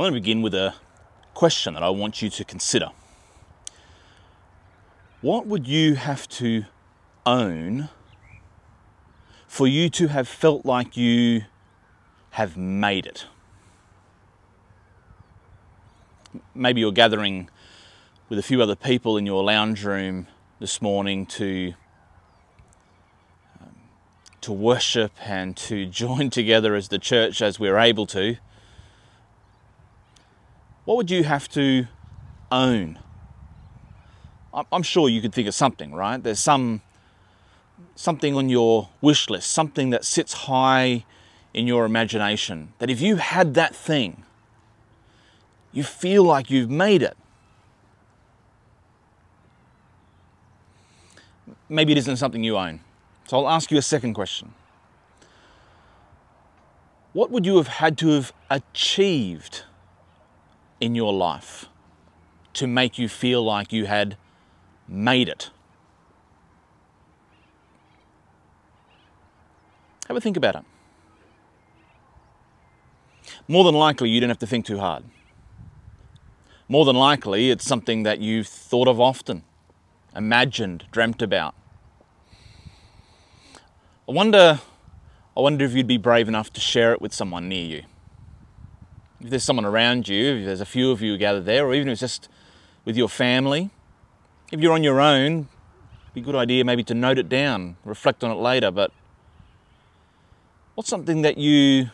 I'm going to begin with a question that I want you to consider. What would you have to own for you to have felt like you have made it? Maybe you're gathering with a few other people in your lounge room this morning to um, to worship and to join together as the church as we're able to what would you have to own? I'm sure you could think of something, right? There's some something on your wish list, something that sits high in your imagination. That if you had that thing, you feel like you've made it. Maybe it isn't something you own. So I'll ask you a second question. What would you have had to have achieved in your life to make you feel like you had made it. Have a think about it. More than likely, you don't have to think too hard. More than likely, it's something that you've thought of often, imagined, dreamt about. I wonder, I wonder if you'd be brave enough to share it with someone near you if there's someone around you, if there's a few of you gathered there, or even if it's just with your family, if you're on your own, it'd be a good idea maybe to note it down, reflect on it later. But what's something that you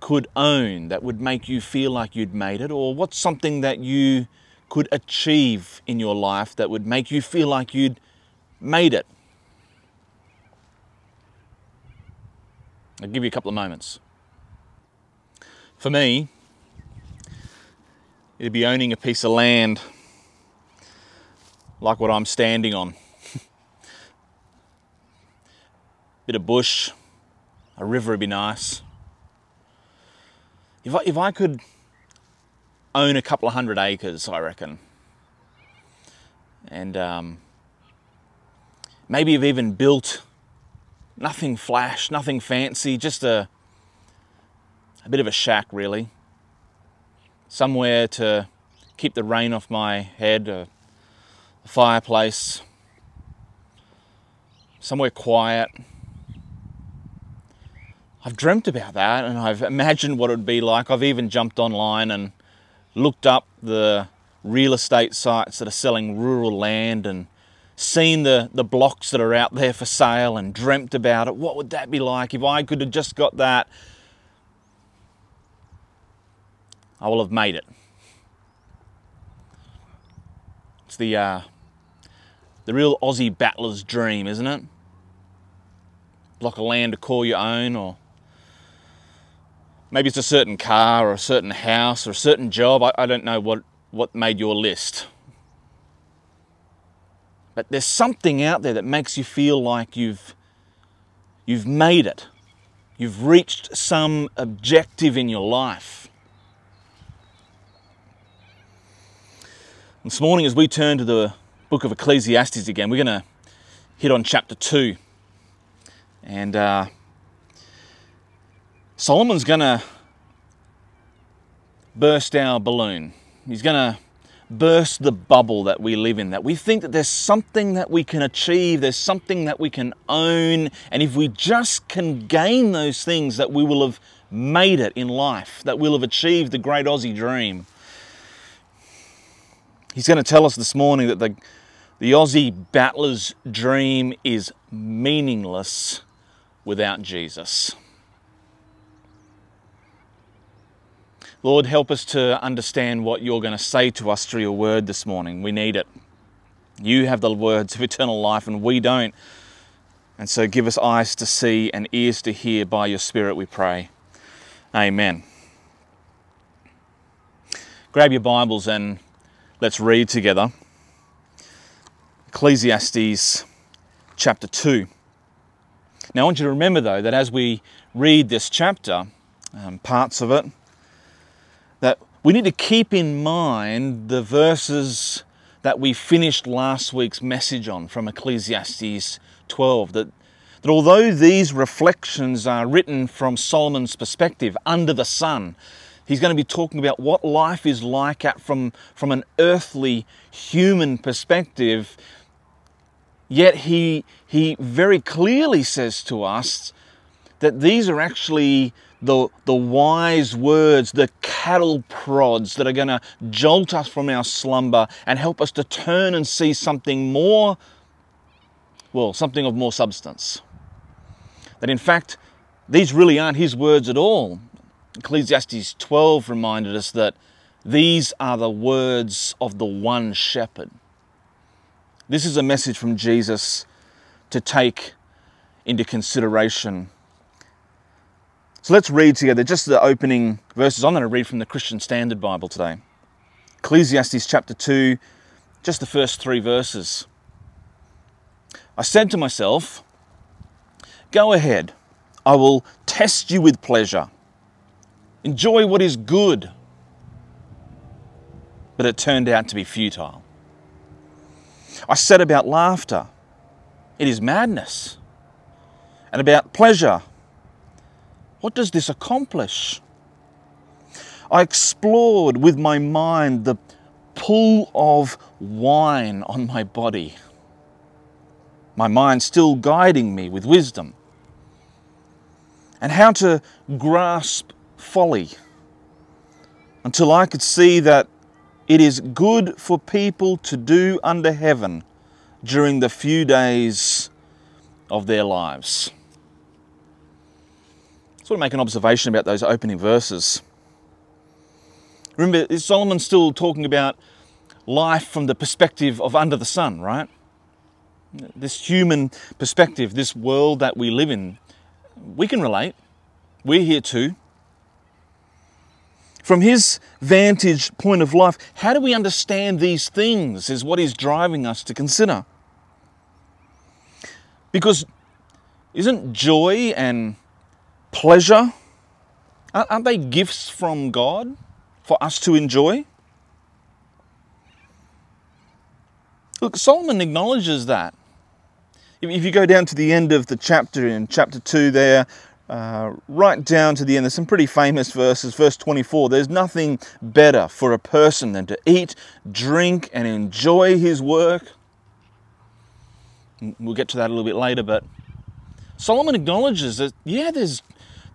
could own that would make you feel like you'd made it? Or what's something that you could achieve in your life that would make you feel like you'd made it? I'll give you a couple of moments. For me, it'd be owning a piece of land like what I'm standing on. Bit of bush, a river would be nice. If I, if I could own a couple of hundred acres, I reckon, and um, maybe have even built nothing flash, nothing fancy, just a a bit of a shack, really. Somewhere to keep the rain off my head, a, fireplace, somewhere quiet. I've dreamt about that and I've imagined what it would be like. I've even jumped online and looked up the real estate sites that are selling rural land and seen the, the blocks that are out there for sale and dreamt about it. What would that be like if I could have just got that I will have made it. It's the uh, the real Aussie battler's dream, isn't it? Block of land to call your own, or maybe it's a certain car, or a certain house, or a certain job. I, I don't know what what made your list, but there's something out there that makes you feel like you've you've made it. You've reached some objective in your life. This morning, as we turn to the book of Ecclesiastes again, we're going to hit on chapter 2. And uh, Solomon's going to burst our balloon. He's going to burst the bubble that we live in, that we think that there's something that we can achieve, there's something that we can own, and if we just can gain those things, that we will have made it in life, that we'll have achieved the great Aussie dream. He's going to tell us this morning that the, the Aussie battler's dream is meaningless without Jesus. Lord, help us to understand what you're going to say to us through your word this morning. We need it. You have the words of eternal life, and we don't. And so give us eyes to see and ears to hear by your Spirit, we pray. Amen. Grab your Bibles and Let's read together Ecclesiastes chapter 2. Now, I want you to remember, though, that as we read this chapter, um, parts of it, that we need to keep in mind the verses that we finished last week's message on from Ecclesiastes 12. That, that although these reflections are written from Solomon's perspective under the sun, He's going to be talking about what life is like at, from, from an earthly human perspective. Yet he, he very clearly says to us that these are actually the, the wise words, the cattle prods that are going to jolt us from our slumber and help us to turn and see something more, well, something of more substance. That in fact, these really aren't his words at all. Ecclesiastes 12 reminded us that these are the words of the one shepherd. This is a message from Jesus to take into consideration so let's read together just the opening verses. I'm going to read from the Christian Standard Bible today. Ecclesiastes chapter 2, just the first three verses. I said to myself, Go ahead, I will test you with pleasure. Enjoy what is good. But it turned out to be futile. I said about laughter, it is madness. And about pleasure, what does this accomplish? I explored with my mind the pull of wine on my body, my mind still guiding me with wisdom, and how to grasp folly until I could see that it is good for people to do under heaven during the few days of their lives sort of make an observation about those opening verses. Remember, is Solomon still talking about life from the perspective of under the sun, right? This human perspective, this world that we live in, we can relate. We're here too. From his vantage point of life, how do we understand these things is what he's driving us to consider. Because isn't joy and pleasure? Aren't they gifts from God for us to enjoy? Look, Solomon acknowledges that. If you go down to the end of the chapter, in chapter 2 there, uh, right down to the end, there's some pretty famous verses. Verse 24 There's nothing better for a person than to eat, drink, and enjoy his work. We'll get to that a little bit later, but Solomon acknowledges that, yeah, there's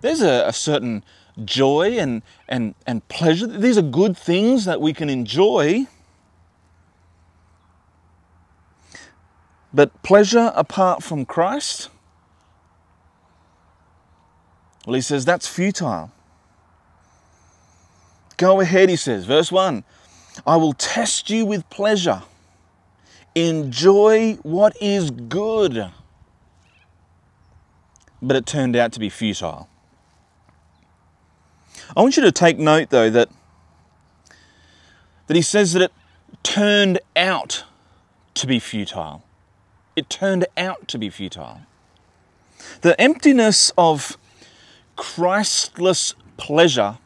there's a, a certain joy and, and, and pleasure. These are good things that we can enjoy. But pleasure apart from Christ? Well, he says that's futile. Go ahead, he says, verse 1 I will test you with pleasure. Enjoy what is good. But it turned out to be futile. I want you to take note, though, that, that he says that it turned out to be futile. It turned out to be futile. The emptiness of Christless pleasure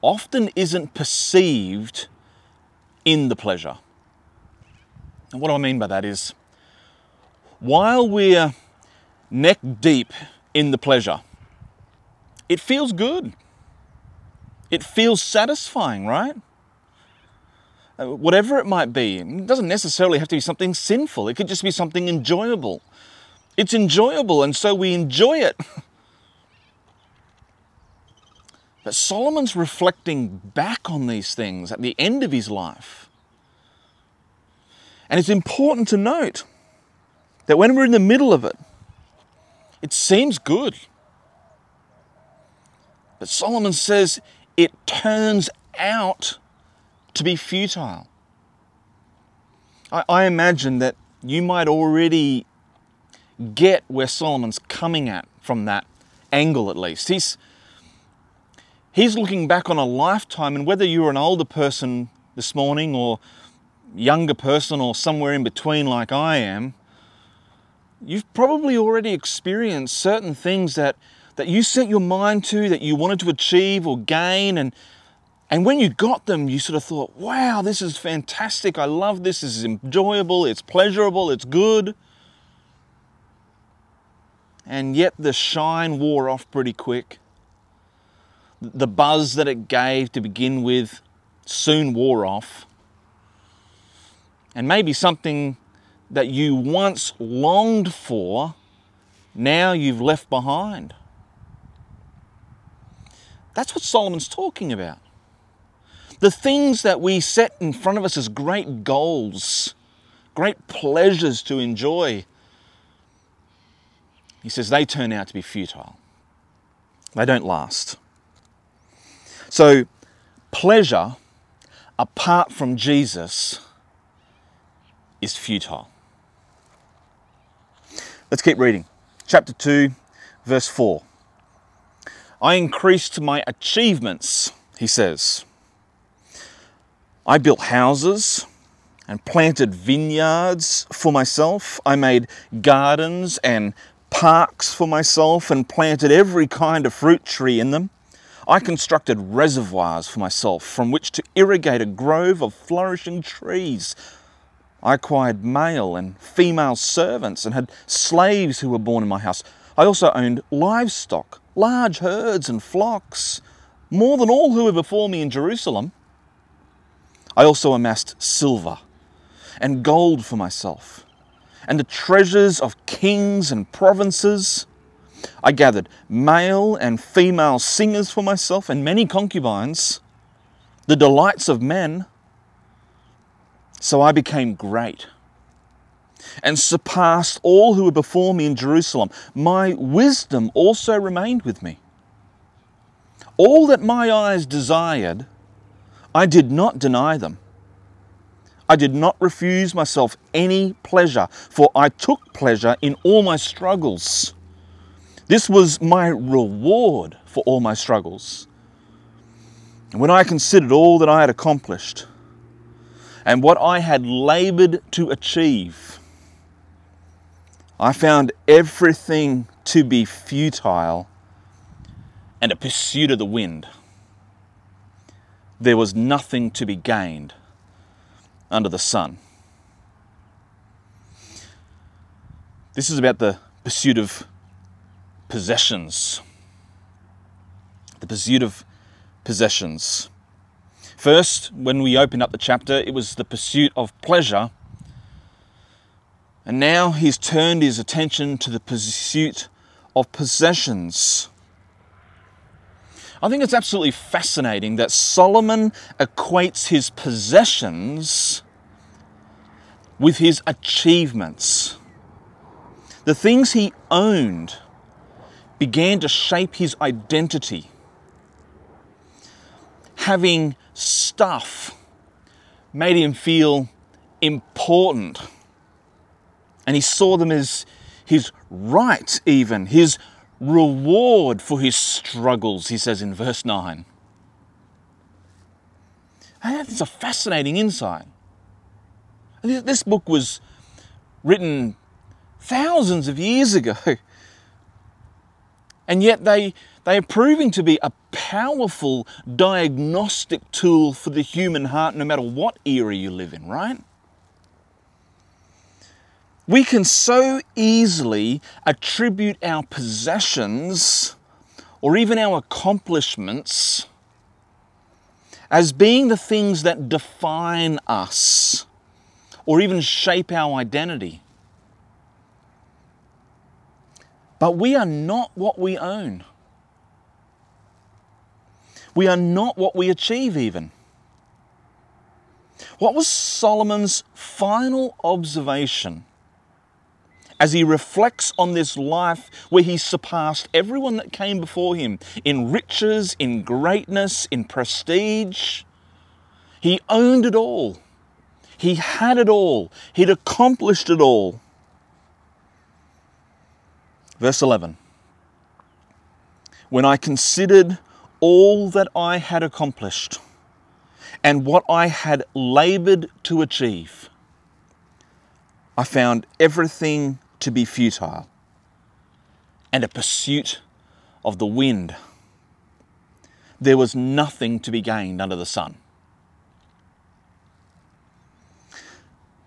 often isn't perceived in the pleasure. And what do I mean by that is, while we're neck deep in the pleasure, it feels good. It feels satisfying, right? Uh, whatever it might be, it doesn't necessarily have to be something sinful, it could just be something enjoyable. It's enjoyable, and so we enjoy it. But Solomon's reflecting back on these things at the end of his life. And it's important to note that when we're in the middle of it, it seems good. But Solomon says it turns out to be futile. I, I imagine that you might already get where Solomon's coming at from that angle, at least. He's, he's looking back on a lifetime, and whether you're an older person this morning or younger person or somewhere in between like I am, you've probably already experienced certain things that that you set your mind to, that you wanted to achieve or gain, and and when you got them, you sort of thought, wow, this is fantastic. I love this. This is enjoyable. It's pleasurable. It's good. And yet the shine wore off pretty quick. The buzz that it gave to begin with soon wore off. And maybe something that you once longed for, now you've left behind. That's what Solomon's talking about. The things that we set in front of us as great goals, great pleasures to enjoy, he says they turn out to be futile. They don't last. So, pleasure apart from Jesus is futile. Let's keep reading. Chapter 2, verse 4. I increased my achievements, he says. I built houses and planted vineyards for myself. I made gardens and parks for myself and planted every kind of fruit tree in them. I constructed reservoirs for myself from which to irrigate a grove of flourishing trees. I acquired male and female servants and had slaves who were born in my house. I also owned livestock, large herds and flocks, more than all who were before me in Jerusalem. I also amassed silver and gold for myself, and the treasures of kings and provinces. I gathered male and female singers for myself and many concubines, the delights of men. So I became great and surpassed all who were before me in Jerusalem. My wisdom also remained with me. All that my eyes desired, I did not deny them. I did not refuse myself any pleasure, for I took pleasure in all my struggles. This was my reward for all my struggles. And when I considered all that I had accomplished and what I had labored to achieve, I found everything to be futile and a pursuit of the wind. There was nothing to be gained under the sun. This is about the pursuit of possessions. The pursuit of possessions. First, when we opened up the chapter, it was the pursuit of pleasure. And now he's turned his attention to the pursuit of possessions. I think it's absolutely fascinating that Solomon equates his possessions with his achievements. The things he owned began to shape his identity. Having stuff made him feel important. And he saw them as his right, even, his reward for his struggles, he says in verse 9. And that's a fascinating insight. This book was written thousands of years ago. And yet they, they are proving to be a powerful diagnostic tool for the human heart, no matter what era you live in, right? We can so easily attribute our possessions or even our accomplishments as being the things that define us or even shape our identity. But we are not what we own. We are not what we achieve, even. What was Solomon's final observation as he reflects on this life where he surpassed everyone that came before him in riches, in greatness, in prestige? He owned it all. He had it all. He'd accomplished it all. Verse 11 When I considered all that I had accomplished and what I had labored to achieve, I found everything to be futile and a pursuit of the wind. There was nothing to be gained under the sun.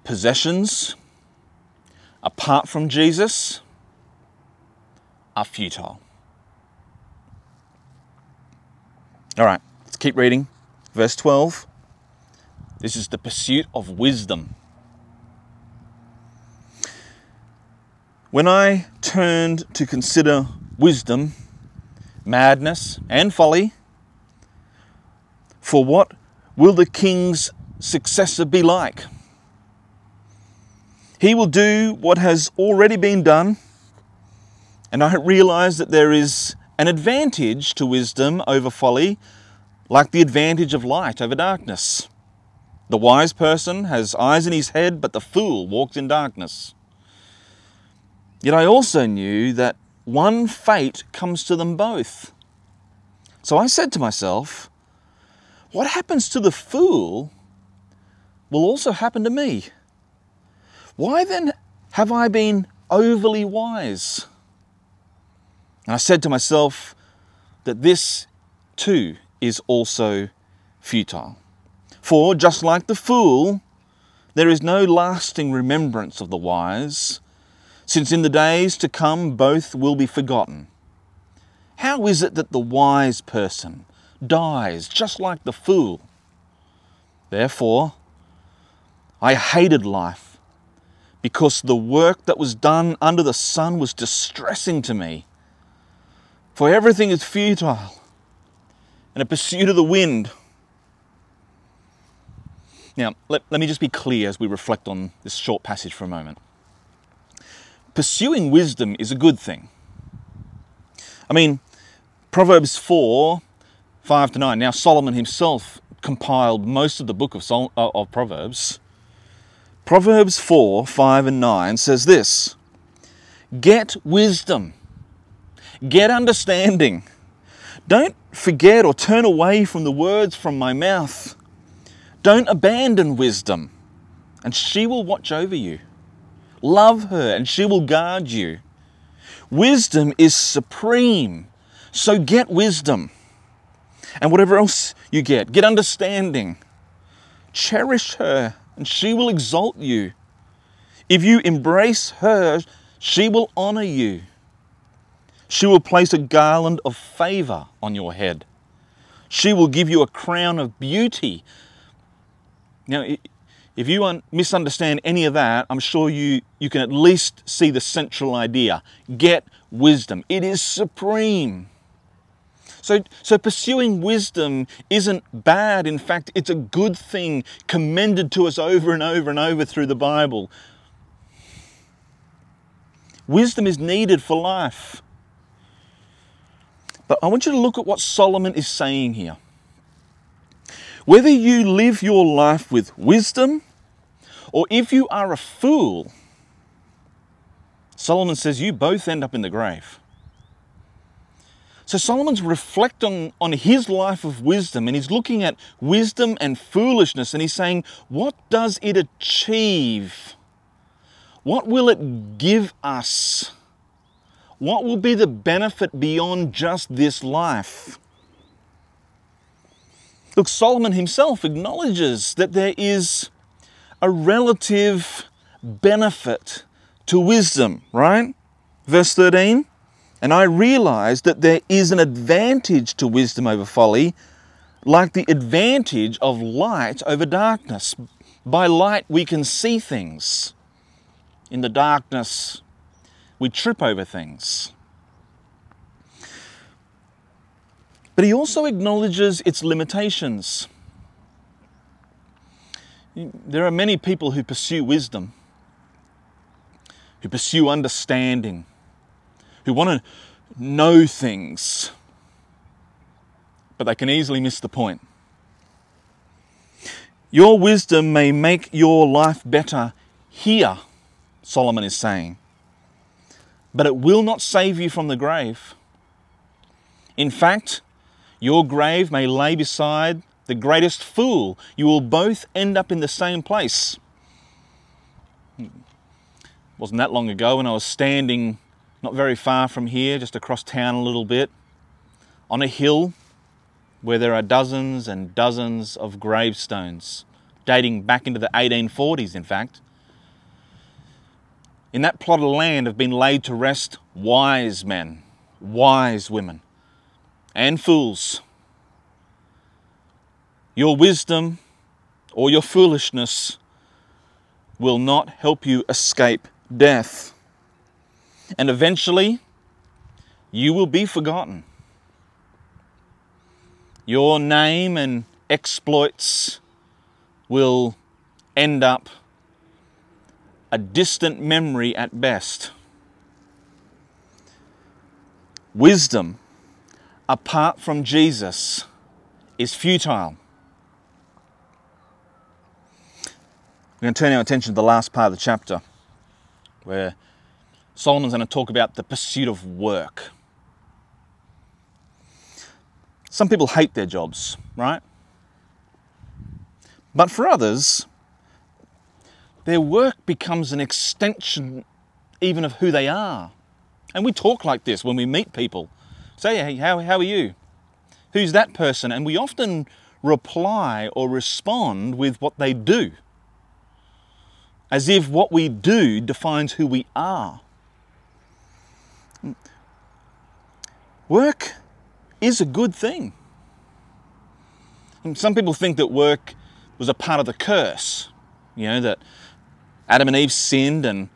Possessions, apart from Jesus, are futile. All right, let's keep reading. Verse 12. This is the pursuit of wisdom. When I turned to consider wisdom, madness, and folly, for what will the king's successor be like? He will do what has already been done, and I realize that there is an advantage to wisdom over folly, like the advantage of light over darkness. The wise person has eyes in his head, but the fool walks in darkness. Yet I also knew that one fate comes to them both. So I said to myself, what happens to the fool will also happen to me. Why then have I been overly wise? And I said to myself that this too is also futile. For just like the fool, there is no lasting remembrance of the wise, since in the days to come both will be forgotten. How is it that the wise person dies just like the fool? Therefore, I hated life because the work that was done under the sun was distressing to me. For everything is futile and a pursuit of the wind. Now, let, let me just be clear as we reflect on this short passage for a moment. Pursuing wisdom is a good thing. I mean, Proverbs 4 5 to 9. Now, Solomon himself compiled most of the book of, Sol- uh, of Proverbs. Proverbs 4 5 and 9 says this Get wisdom, get understanding. Don't forget or turn away from the words from my mouth. Don't abandon wisdom, and she will watch over you. Love her, and she will guard you. Wisdom is supreme, so get wisdom. And whatever else you get, get understanding. Cherish her, and she will exalt you. If you embrace her, she will honor you. She will place a garland of favor on your head. She will give you a crown of beauty. Now, if you misunderstand any of that, I'm sure you, you can at least see the central idea. Get wisdom, it is supreme. So, so pursuing wisdom isn't bad. In fact, it's a good thing commended to us over and over and over through the Bible. Wisdom is needed for life. But I want you to look at what Solomon is saying here. Whether you live your life with wisdom or if you are a fool, Solomon says you both end up in the grave. So Solomon's reflecting on his life of wisdom and he's looking at wisdom and foolishness and he's saying, what does it achieve? What will it give us? What will be the benefit beyond just this life? Look, Solomon himself acknowledges that there is a relative benefit to wisdom, right? Verse 13, and I realize that there is an advantage to wisdom over folly, like the advantage of light over darkness. By light, we can see things. In the darkness, we trip over things. But he also acknowledges its limitations. There are many people who pursue wisdom, who pursue understanding, who want to know things, but they can easily miss the point. Your wisdom may make your life better here, Solomon is saying but it will not save you from the grave. In fact, your grave may lay beside the greatest fool. You will both end up in the same place. It wasn't that long ago when I was standing not very far from here, just across town a little bit, on a hill where there are dozens and dozens of gravestones, dating back into the 1840s, in fact. In that plot of land have been laid to rest wise men, wise women, and fools. your wisdom or your foolishness will not help you escape death. And eventually, you will be forgotten. Your name and exploits will end up a distant memory at best. Wisdom, apart from Jesus, is futile. We're going to turn our attention to the last part of the chapter where Solomon's going to talk about the pursuit of work. Some people hate their jobs, right? But for others, their work becomes an extension even of who they are. And we talk like this when we meet people. Say, hey, how, how are you? Who's that person? And we often reply or respond with what they do as if what we do defines who we are. Work is a good thing. And some people think that work was a part of the curse, you know, that Adam and Eve sinned and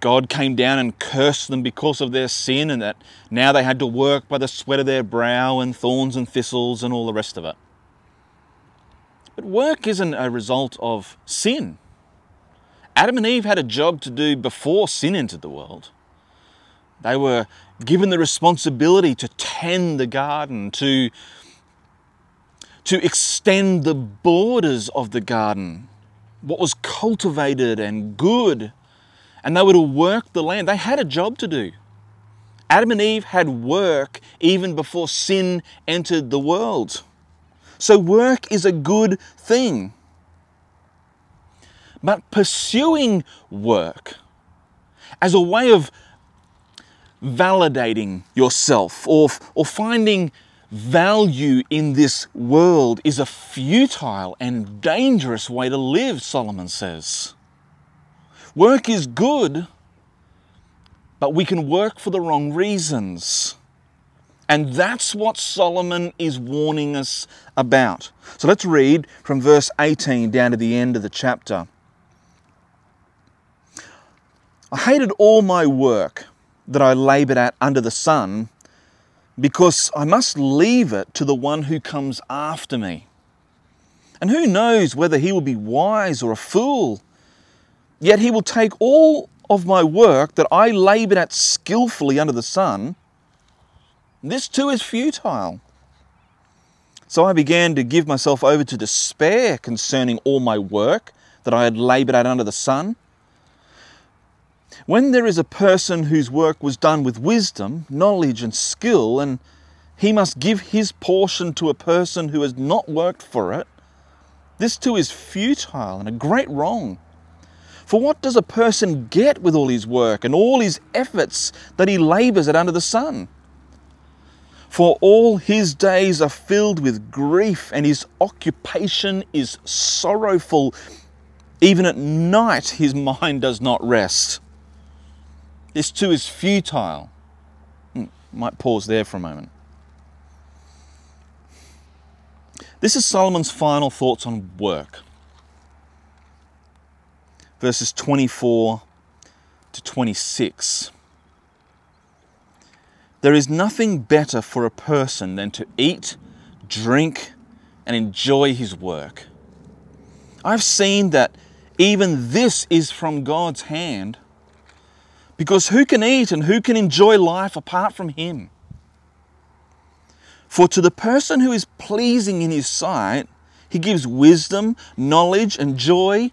God came down and cursed them because of their sin, and that now they had to work by the sweat of their brow and thorns and thistles and all the rest of it. But work isn't a result of sin. Adam and Eve had a job to do before sin entered the world. They were given the responsibility to tend the garden, to, to extend the borders of the garden, what was cultivated and good. And they were to work the land. They had a job to do. Adam and Eve had work even before sin entered the world. So, work is a good thing. But pursuing work as a way of validating yourself or, or finding value in this world is a futile and dangerous way to live, Solomon says. Work is good, but we can work for the wrong reasons. And that's what Solomon is warning us about. So let's read from verse 18 down to the end of the chapter. I hated all my work that I labored at under the sun because I must leave it to the one who comes after me. And who knows whether he will be wise or a fool? Yet he will take all of my work that I labored at skillfully under the sun. This too is futile. So I began to give myself over to despair concerning all my work that I had labored at under the sun. When there is a person whose work was done with wisdom, knowledge, and skill, and he must give his portion to a person who has not worked for it, this too is futile and a great wrong. For what does a person get with all his work and all his efforts that he labours at under the sun? For all his days are filled with grief, and his occupation is sorrowful. Even at night, his mind does not rest. This too is futile. Hmm, might pause there for a moment. This is Solomon's final thoughts on work. Verses 24 to 26. There is nothing better for a person than to eat, drink, and enjoy his work. I've seen that even this is from God's hand because who can eat and who can enjoy life apart from Him? For to the person who is pleasing in His sight, He gives wisdom, knowledge, and joy.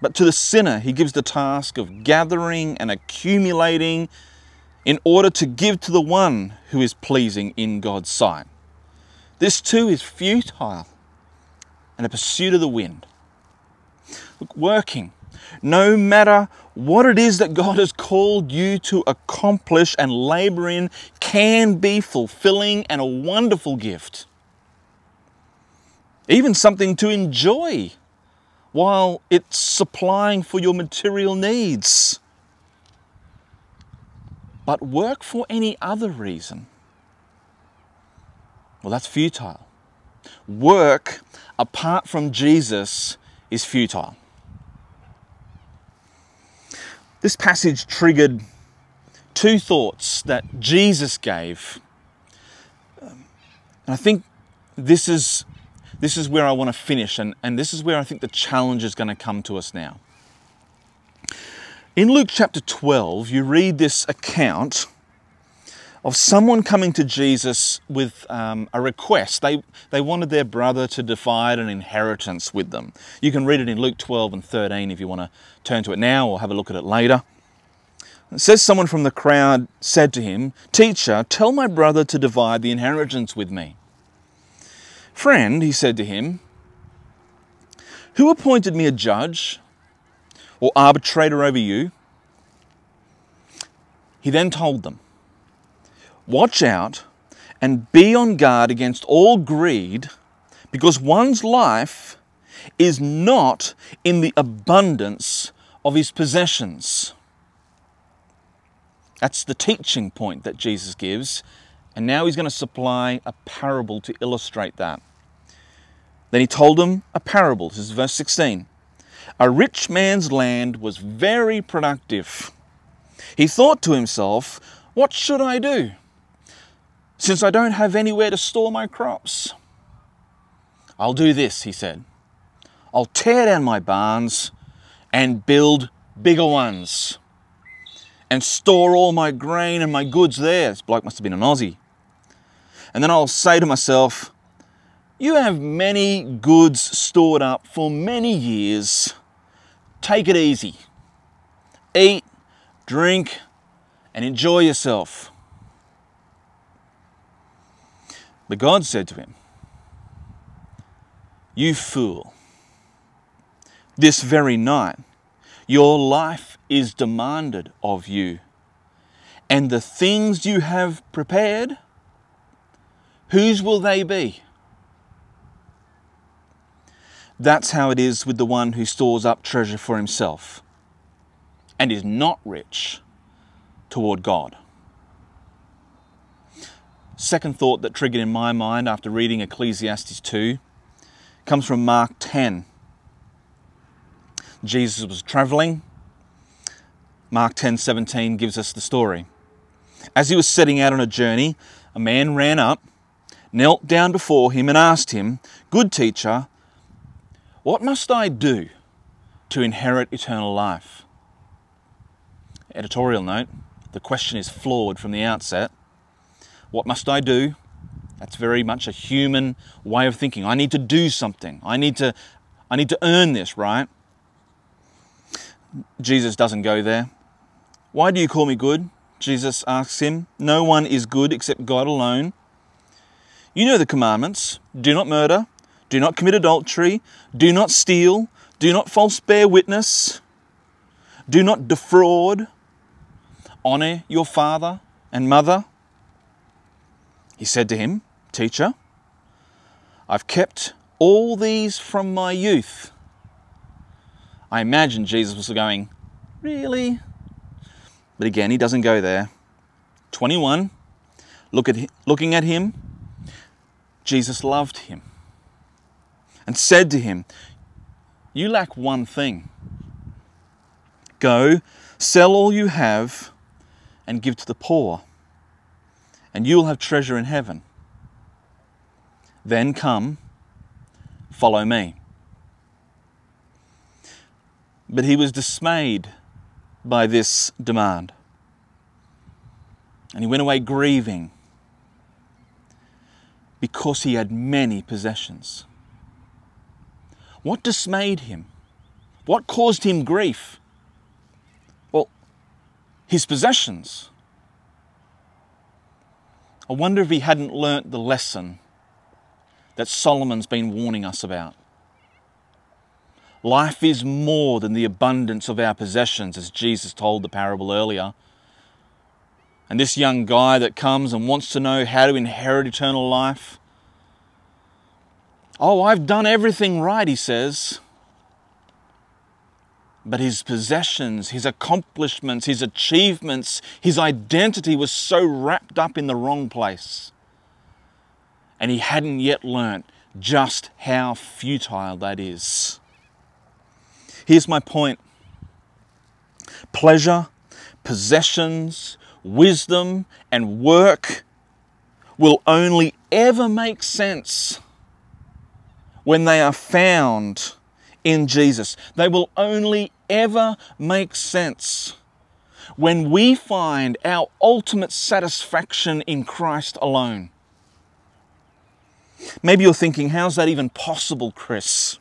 But to the sinner, He gives the task of gathering and accumulating in order to give to the one who is pleasing in God's sight. This too is futile and a pursuit of the wind. Look, working no matter what it is that God has called you to accomplish and labor in, can be fulfilling and a wonderful gift. Even something to enjoy while it's supplying for your material needs. But work for any other reason, well, that's futile work apart from Jesus is futile. This passage triggered two thoughts that Jesus gave. Um, and I think this is, this is where I want to finish, and, and this is where I think the challenge is going to come to us now. In Luke chapter 12, you read this account of someone coming to Jesus with um, a request. They, they wanted their brother to divide an inheritance with them. You can read it in Luke 12 and 13 if you want to turn to it now or have a look at it later. It says someone from the crowd said to him, Teacher, tell my brother to divide the inheritance with me. Friend, he said to him, who appointed me a judge or arbitrator over you? He then told them, Watch out and be on guard against all greed, because one's life is not in the abundance of his possessions. That's the teaching point that Jesus gives. And now he's going to supply a parable to illustrate that. Then he told them a parable. This is verse 16. A rich man's land was very productive. He thought to himself, What should I do? Since I don't have anywhere to store my crops. I'll do this, he said. I'll tear down my barns and build bigger ones and store all my grain and my goods there. This bloke must have been an Aussie. And then I'll say to myself, You have many goods stored up for many years. Take it easy. Eat, drink, and enjoy yourself. But God said to him, You fool, this very night your life is demanded of you. And the things you have prepared, whose will they be? That's how it is with the one who stores up treasure for himself and is not rich toward God. Second thought that triggered in my mind after reading Ecclesiastes 2 comes from Mark 10. Jesus was traveling. Mark 10:17 gives us the story. As he was setting out on a journey, a man ran up, knelt down before him and asked him, "Good teacher, what must I do to inherit eternal life?" Editorial note, the question is flawed from the outset. What must I do? That's very much a human way of thinking. I need to do something. I need to I need to earn this, right? Jesus doesn't go there. Why do you call me good? Jesus asks him. No one is good except God alone. You know the commandments do not murder, do not commit adultery, do not steal, do not false bear witness, do not defraud, honor your father and mother. He said to him, Teacher, I've kept all these from my youth. I imagine Jesus was going, Really? But again, he doesn't go there. 21, look at, looking at him, Jesus loved him and said to him, You lack one thing. Go, sell all you have, and give to the poor, and you will have treasure in heaven. Then come, follow me. But he was dismayed by this demand. And he went away grieving because he had many possessions. What dismayed him? What caused him grief? Well, his possessions. I wonder if he hadn't learnt the lesson that Solomon's been warning us about. Life is more than the abundance of our possessions, as Jesus told the parable earlier. And this young guy that comes and wants to know how to inherit eternal life. Oh, I've done everything right, he says. But his possessions, his accomplishments, his achievements, his identity was so wrapped up in the wrong place. And he hadn't yet learnt just how futile that is. Here's my point pleasure, possessions, wisdom, and work will only ever make sense when they are found in Jesus. They will only ever make sense when we find our ultimate satisfaction in Christ alone. Maybe you're thinking, how's that even possible, Chris?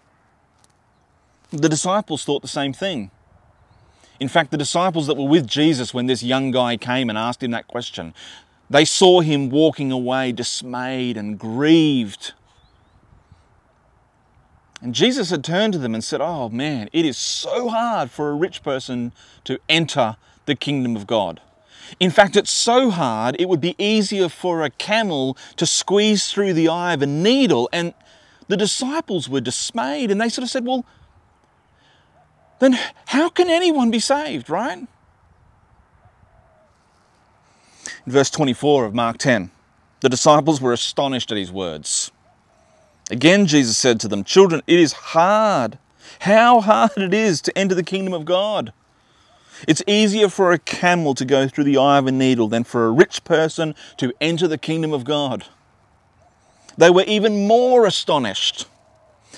The disciples thought the same thing. In fact, the disciples that were with Jesus when this young guy came and asked him that question, they saw him walking away dismayed and grieved. And Jesus had turned to them and said, Oh man, it is so hard for a rich person to enter the kingdom of God. In fact, it's so hard, it would be easier for a camel to squeeze through the eye of a needle. And the disciples were dismayed and they sort of said, Well, then how can anyone be saved, right? In verse 24 of Mark 10, the disciples were astonished at his words. Again, Jesus said to them, Children, it is hard. How hard it is to enter the kingdom of God. It's easier for a camel to go through the eye of a needle than for a rich person to enter the kingdom of God. They were even more astonished,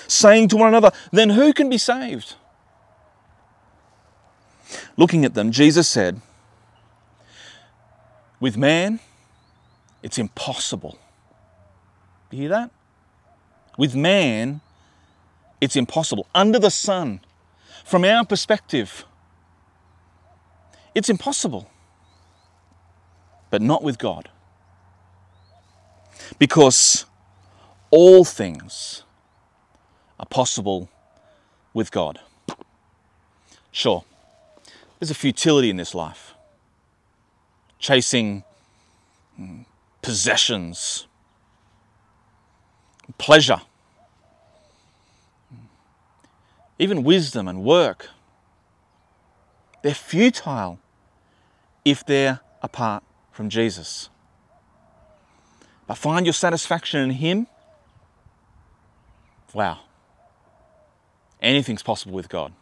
saying to one another, Then who can be saved? Looking at them, Jesus said, With man, it's impossible. You hear that? With man, it's impossible. Under the sun, from our perspective, it's impossible. But not with God. Because all things are possible with God. Sure, there's a futility in this life. Chasing mm, possessions, pleasure, even wisdom and work. They're futile if they're apart from Jesus. But find your satisfaction in Him. Wow. Anything's possible with God.